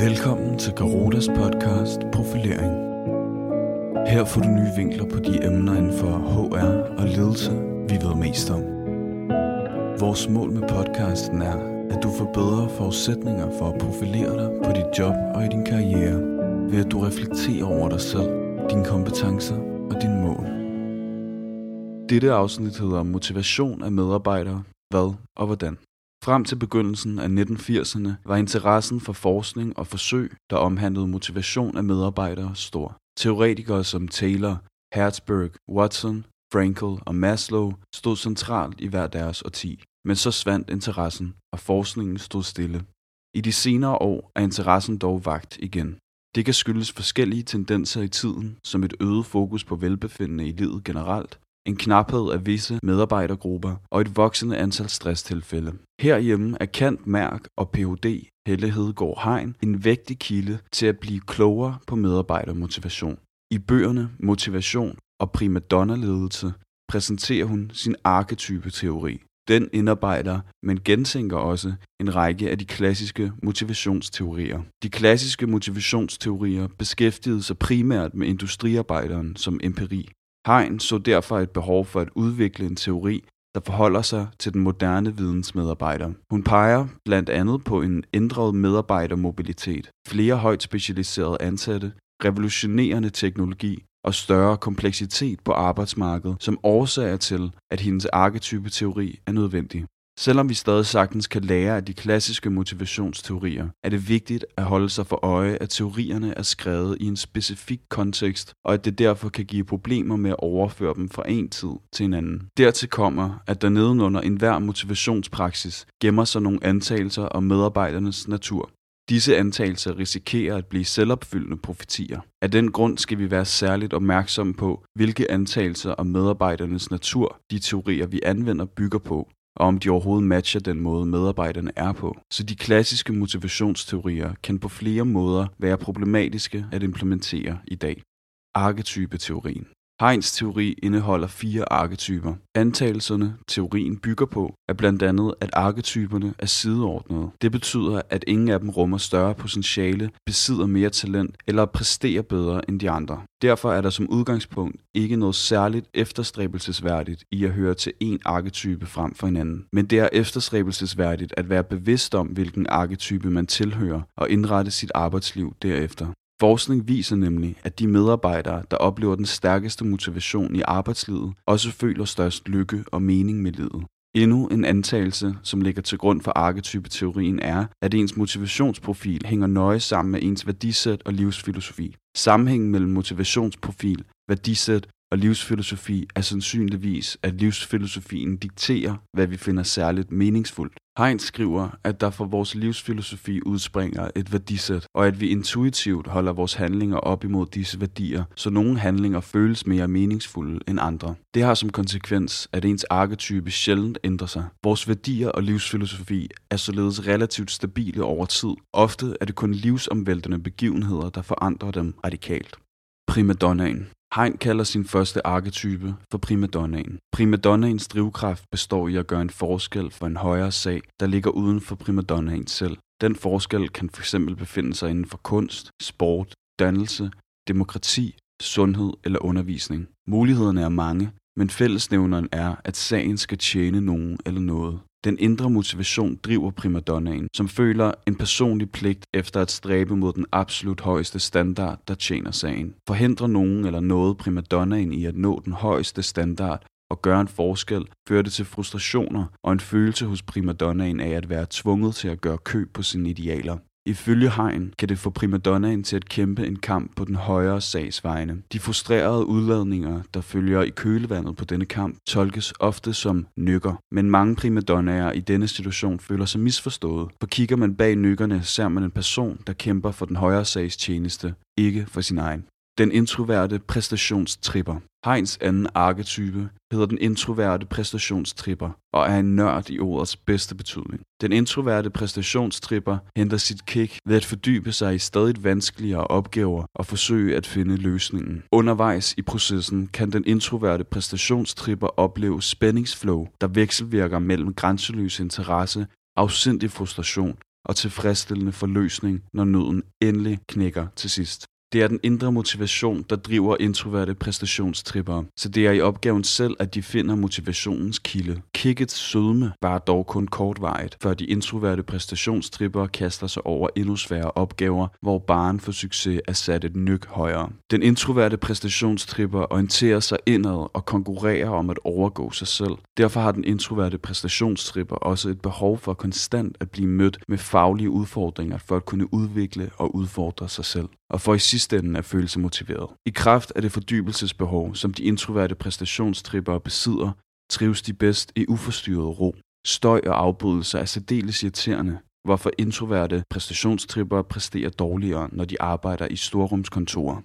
Velkommen til Garotas podcast Profilering. Her får du nye vinkler på de emner inden for HR og ledelse, vi ved mest om. Vores mål med podcasten er, at du får bedre forudsætninger for at profilere dig på dit job og i din karriere, ved at du reflekterer over dig selv, dine kompetencer og dine mål. Dette afsnit hedder Motivation af medarbejdere, hvad og hvordan. Frem til begyndelsen af 1980'erne var interessen for forskning og forsøg, der omhandlede motivation af medarbejdere, stor. Teoretikere som Taylor, Herzberg, Watson, Frankl og Maslow stod centralt i hver deres årti. Men så svandt interessen, og forskningen stod stille. I de senere år er interessen dog vagt igen. Det kan skyldes forskellige tendenser i tiden, som et øget fokus på velbefindende i livet generelt, en knaphed af visse medarbejdergrupper og et voksende antal stresstilfælde. Herhjemme er Kant Mærk og Ph.D. Helle Hedegaard Hein en vægtig kilde til at blive klogere på medarbejdermotivation. I bøgerne Motivation og Primadonna-ledelse præsenterer hun sin arketype-teori. Den indarbejder, men gentænker også en række af de klassiske motivationsteorier. De klassiske motivationsteorier beskæftigede sig primært med industriarbejderen som empiri. Hein så derfor et behov for at udvikle en teori, der forholder sig til den moderne vidensmedarbejder. Hun peger blandt andet på en ændret medarbejdermobilitet, flere højt specialiserede ansatte, revolutionerende teknologi og større kompleksitet på arbejdsmarkedet som årsager til, at hendes arketype-teori er nødvendig. Selvom vi stadig sagtens kan lære af de klassiske motivationsteorier, er det vigtigt at holde sig for øje, at teorierne er skrevet i en specifik kontekst, og at det derfor kan give problemer med at overføre dem fra en tid til en anden. Dertil kommer, at der nedenunder enhver motivationspraksis gemmer sig nogle antagelser om medarbejdernes natur. Disse antagelser risikerer at blive selvopfyldende profetier. Af den grund skal vi være særligt opmærksomme på, hvilke antagelser om medarbejdernes natur de teorier, vi anvender, bygger på, og om de overhovedet matcher den måde, medarbejderne er på. Så de klassiske motivationsteorier kan på flere måder være problematiske at implementere i dag. Arketypeteorien Heins teori indeholder fire arketyper. Antagelserne, teorien bygger på, er blandt andet, at arketyperne er sideordnede. Det betyder, at ingen af dem rummer større potentiale, besidder mere talent eller præsterer bedre end de andre. Derfor er der som udgangspunkt ikke noget særligt efterstræbelsesværdigt i at høre til en arketype frem for en anden. Men det er efterstræbelsesværdigt at være bevidst om, hvilken arketype man tilhører, og indrette sit arbejdsliv derefter. Forskning viser nemlig, at de medarbejdere, der oplever den stærkeste motivation i arbejdslivet, også føler størst lykke og mening med livet. Endnu en antagelse, som ligger til grund for arketypeteorien, er, at ens motivationsprofil hænger nøje sammen med ens værdisæt og livsfilosofi. Sammenhængen mellem motivationsprofil, værdisæt og livsfilosofi er sandsynligvis, at livsfilosofien dikterer, hvad vi finder særligt meningsfuldt. Heinz skriver, at der for vores livsfilosofi udspringer et værdisæt, og at vi intuitivt holder vores handlinger op imod disse værdier, så nogle handlinger føles mere meningsfulde end andre. Det har som konsekvens, at ens arketype sjældent ændrer sig. Vores værdier og livsfilosofi er således relativt stabile over tid. Ofte er det kun livsomvæltende begivenheder, der forandrer dem radikalt. Primadonnaen Hein kalder sin første arketype for primadonnaen. Primadonnaens drivkraft består i at gøre en forskel for en højere sag, der ligger uden for primadonnaen selv. Den forskel kan fx befinde sig inden for kunst, sport, dannelse, demokrati, sundhed eller undervisning. Mulighederne er mange, men fællesnævneren er, at sagen skal tjene nogen eller noget. Den indre motivation driver primadonnaen, som føler en personlig pligt efter at stræbe mod den absolut højeste standard, der tjener sagen. Forhindrer nogen eller noget primadonnaen i at nå den højeste standard og gøre en forskel, fører det til frustrationer og en følelse hos primadonnaen af at være tvunget til at gøre køb på sine idealer. Ifølge Hein kan det få primadonnaen til at kæmpe en kamp på den højere sags vegne. De frustrerede udladninger, der følger i kølevandet på denne kamp, tolkes ofte som nykker, men mange primadonnaer i denne situation føler sig misforstået. For kigger man bag nykkerne, ser man en person, der kæmper for den højere sags tjeneste, ikke for sin egen. Den introverte præstationstripper. Heinz anden arketype hedder den introverte præstationstripper og er en nørd i ordets bedste betydning. Den introverte præstationstripper henter sit kick ved at fordybe sig i stadig vanskeligere opgaver og forsøge at finde løsningen. Undervejs i processen kan den introverte præstationstripper opleve spændingsflow, der vekselvirker mellem grænseløs interesse, afsindig frustration og tilfredsstillende forløsning, når nøden endelig knækker til sidst. Det er den indre motivation, der driver introverte præstationstrippere, så det er i opgaven selv, at de finder motivationens kilde. Kickets sødme var dog kun kortvarigt, før de introverte præstationstrippere kaster sig over endnu sværere opgaver, hvor baren for succes er sat et nyk højere. Den introverte præstationstripper orienterer sig indad og konkurrerer om at overgå sig selv. Derfor har den introverte præstationstripper også et behov for konstant at blive mødt med faglige udfordringer for at kunne udvikle og udfordre sig selv og for i sidste ende at føle sig motiveret. I kraft af det fordybelsesbehov, som de introverte præstationstrippere besidder, trives de bedst i uforstyrret ro. Støj og afbrydelser er særdeles irriterende, hvorfor introverte præstationstrippere præsterer dårligere, når de arbejder i storrumskontorer.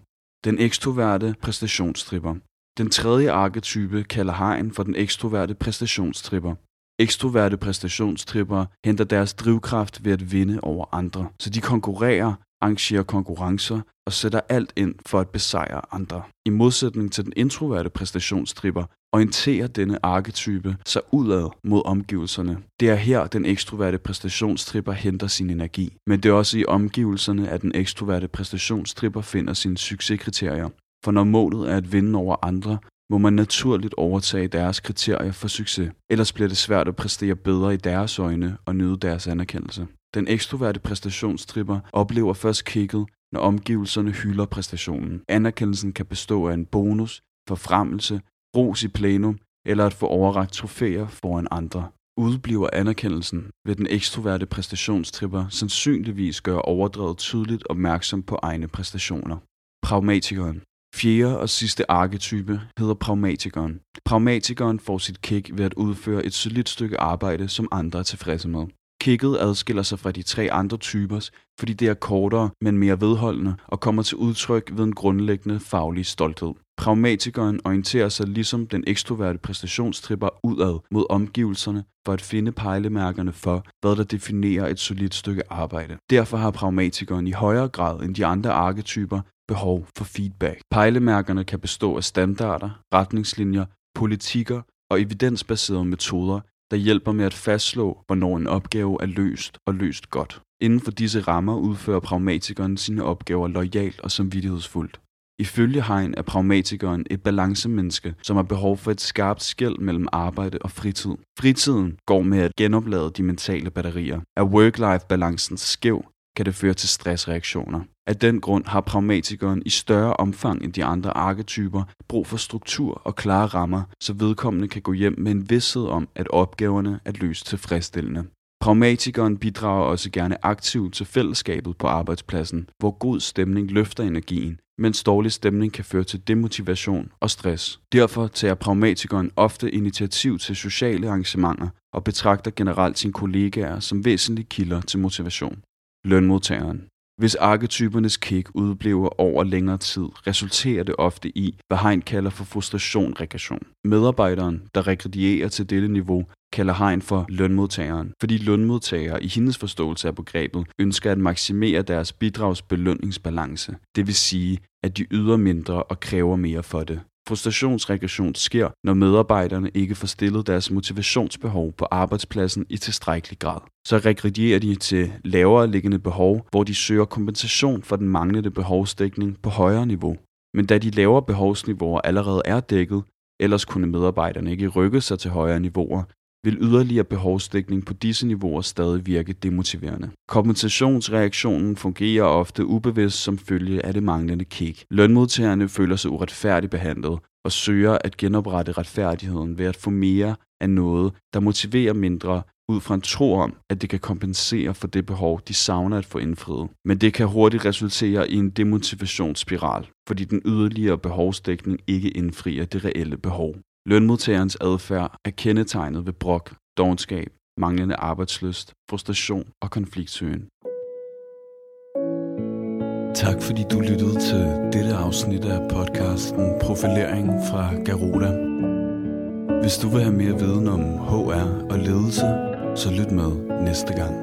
Den ekstroverte præstationstripper. Den tredje arketype kalder Hein for den ekstroverte præstationstripper. Ekstroverte præstationstripper henter deres drivkraft ved at vinde over andre, så de konkurrerer arrangerer konkurrencer og sætter alt ind for at besejre andre. I modsætning til den introverte præstationstripper, orienterer denne arketype sig udad mod omgivelserne. Det er her, den ekstroverte præstationstripper henter sin energi. Men det er også i omgivelserne, at den ekstroverte præstationstripper finder sine succeskriterier. For når målet er at vinde over andre, må man naturligt overtage deres kriterier for succes. Ellers bliver det svært at præstere bedre i deres øjne og nyde deres anerkendelse. Den ekstroverte præstationstripper oplever først kicket, når omgivelserne hylder præstationen. Anerkendelsen kan bestå af en bonus, forfremmelse, ros i plenum eller at få overragt trofæer foran andre. Udbliver anerkendelsen, vil den ekstroverte præstationstripper sandsynligvis gøre overdrevet tydeligt opmærksom på egne præstationer. Pragmatikeren. Fjerde og sidste arketype hedder pragmatikeren. Pragmatikeren får sit kick ved at udføre et solidt stykke arbejde, som andre er tilfredse med. Kicket adskiller sig fra de tre andre typers, fordi det er kortere, men mere vedholdende og kommer til udtryk ved en grundlæggende faglig stolthed. Pragmatikeren orienterer sig ligesom den ekstroverte præstationstripper udad mod omgivelserne for at finde pejlemærkerne for, hvad der definerer et solidt stykke arbejde. Derfor har pragmatikeren i højere grad end de andre arketyper behov for feedback. Pejlemærkerne kan bestå af standarder, retningslinjer, politikker og evidensbaserede metoder, der hjælper med at fastslå, hvornår en opgave er løst og løst godt. Inden for disse rammer udfører pragmatikeren sine opgaver lojalt og samvittighedsfuldt. Ifølge Hein er pragmatikeren et balancemenneske, som har behov for et skarpt skæld mellem arbejde og fritid. Fritiden går med at genoplade de mentale batterier. Er work-life-balancen skæv, kan det føre til stressreaktioner. Af den grund har pragmatikeren i større omfang end de andre arketyper brug for struktur og klare rammer, så vedkommende kan gå hjem med en vidshed om, at opgaverne er løst tilfredsstillende. Pragmatikeren bidrager også gerne aktivt til fællesskabet på arbejdspladsen, hvor god stemning løfter energien, mens dårlig stemning kan føre til demotivation og stress. Derfor tager pragmatikeren ofte initiativ til sociale arrangementer og betragter generelt sine kollegaer som væsentlige kilder til motivation. Lønmodtageren hvis arketypernes kick udbliver over længere tid, resulterer det ofte i, hvad Hein kalder for frustration-regression. Medarbejderen, der regredierer til dette niveau, kalder Hein for lønmodtageren, fordi lønmodtagere i hendes forståelse af begrebet ønsker at maksimere deres bidragsbelønningsbalance, det vil sige, at de yder mindre og kræver mere for det. Frustrationsregression sker, når medarbejderne ikke får stillet deres motivationsbehov på arbejdspladsen i tilstrækkelig grad. Så regredierer de til lavere liggende behov, hvor de søger kompensation for den manglende behovsdækning på højere niveau. Men da de lavere behovsniveauer allerede er dækket, ellers kunne medarbejderne ikke rykke sig til højere niveauer, vil yderligere behovsdækning på disse niveauer stadig virke demotiverende. Kompensationsreaktionen fungerer ofte ubevidst som følge af det manglende kick. Lønmodtagerne føler sig uretfærdigt behandlet og søger at genoprette retfærdigheden ved at få mere af noget, der motiverer mindre ud fra en tro om, at det kan kompensere for det behov, de savner at få indfriet. Men det kan hurtigt resultere i en demotivationsspiral, fordi den yderligere behovsdækning ikke indfrier det reelle behov. Lønmodtagerens adfærd er kendetegnet ved brok, dogenskab, manglende arbejdsløst, frustration og konfliktsøgen. Tak fordi du lyttede til dette afsnit af podcasten Profilering fra Garuda. Hvis du vil have mere viden om HR og ledelse, så lyt med næste gang.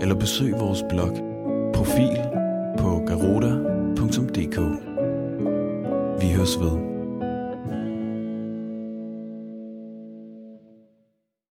Eller besøg vores blog Profil på garuda.dk. Vi høres ved.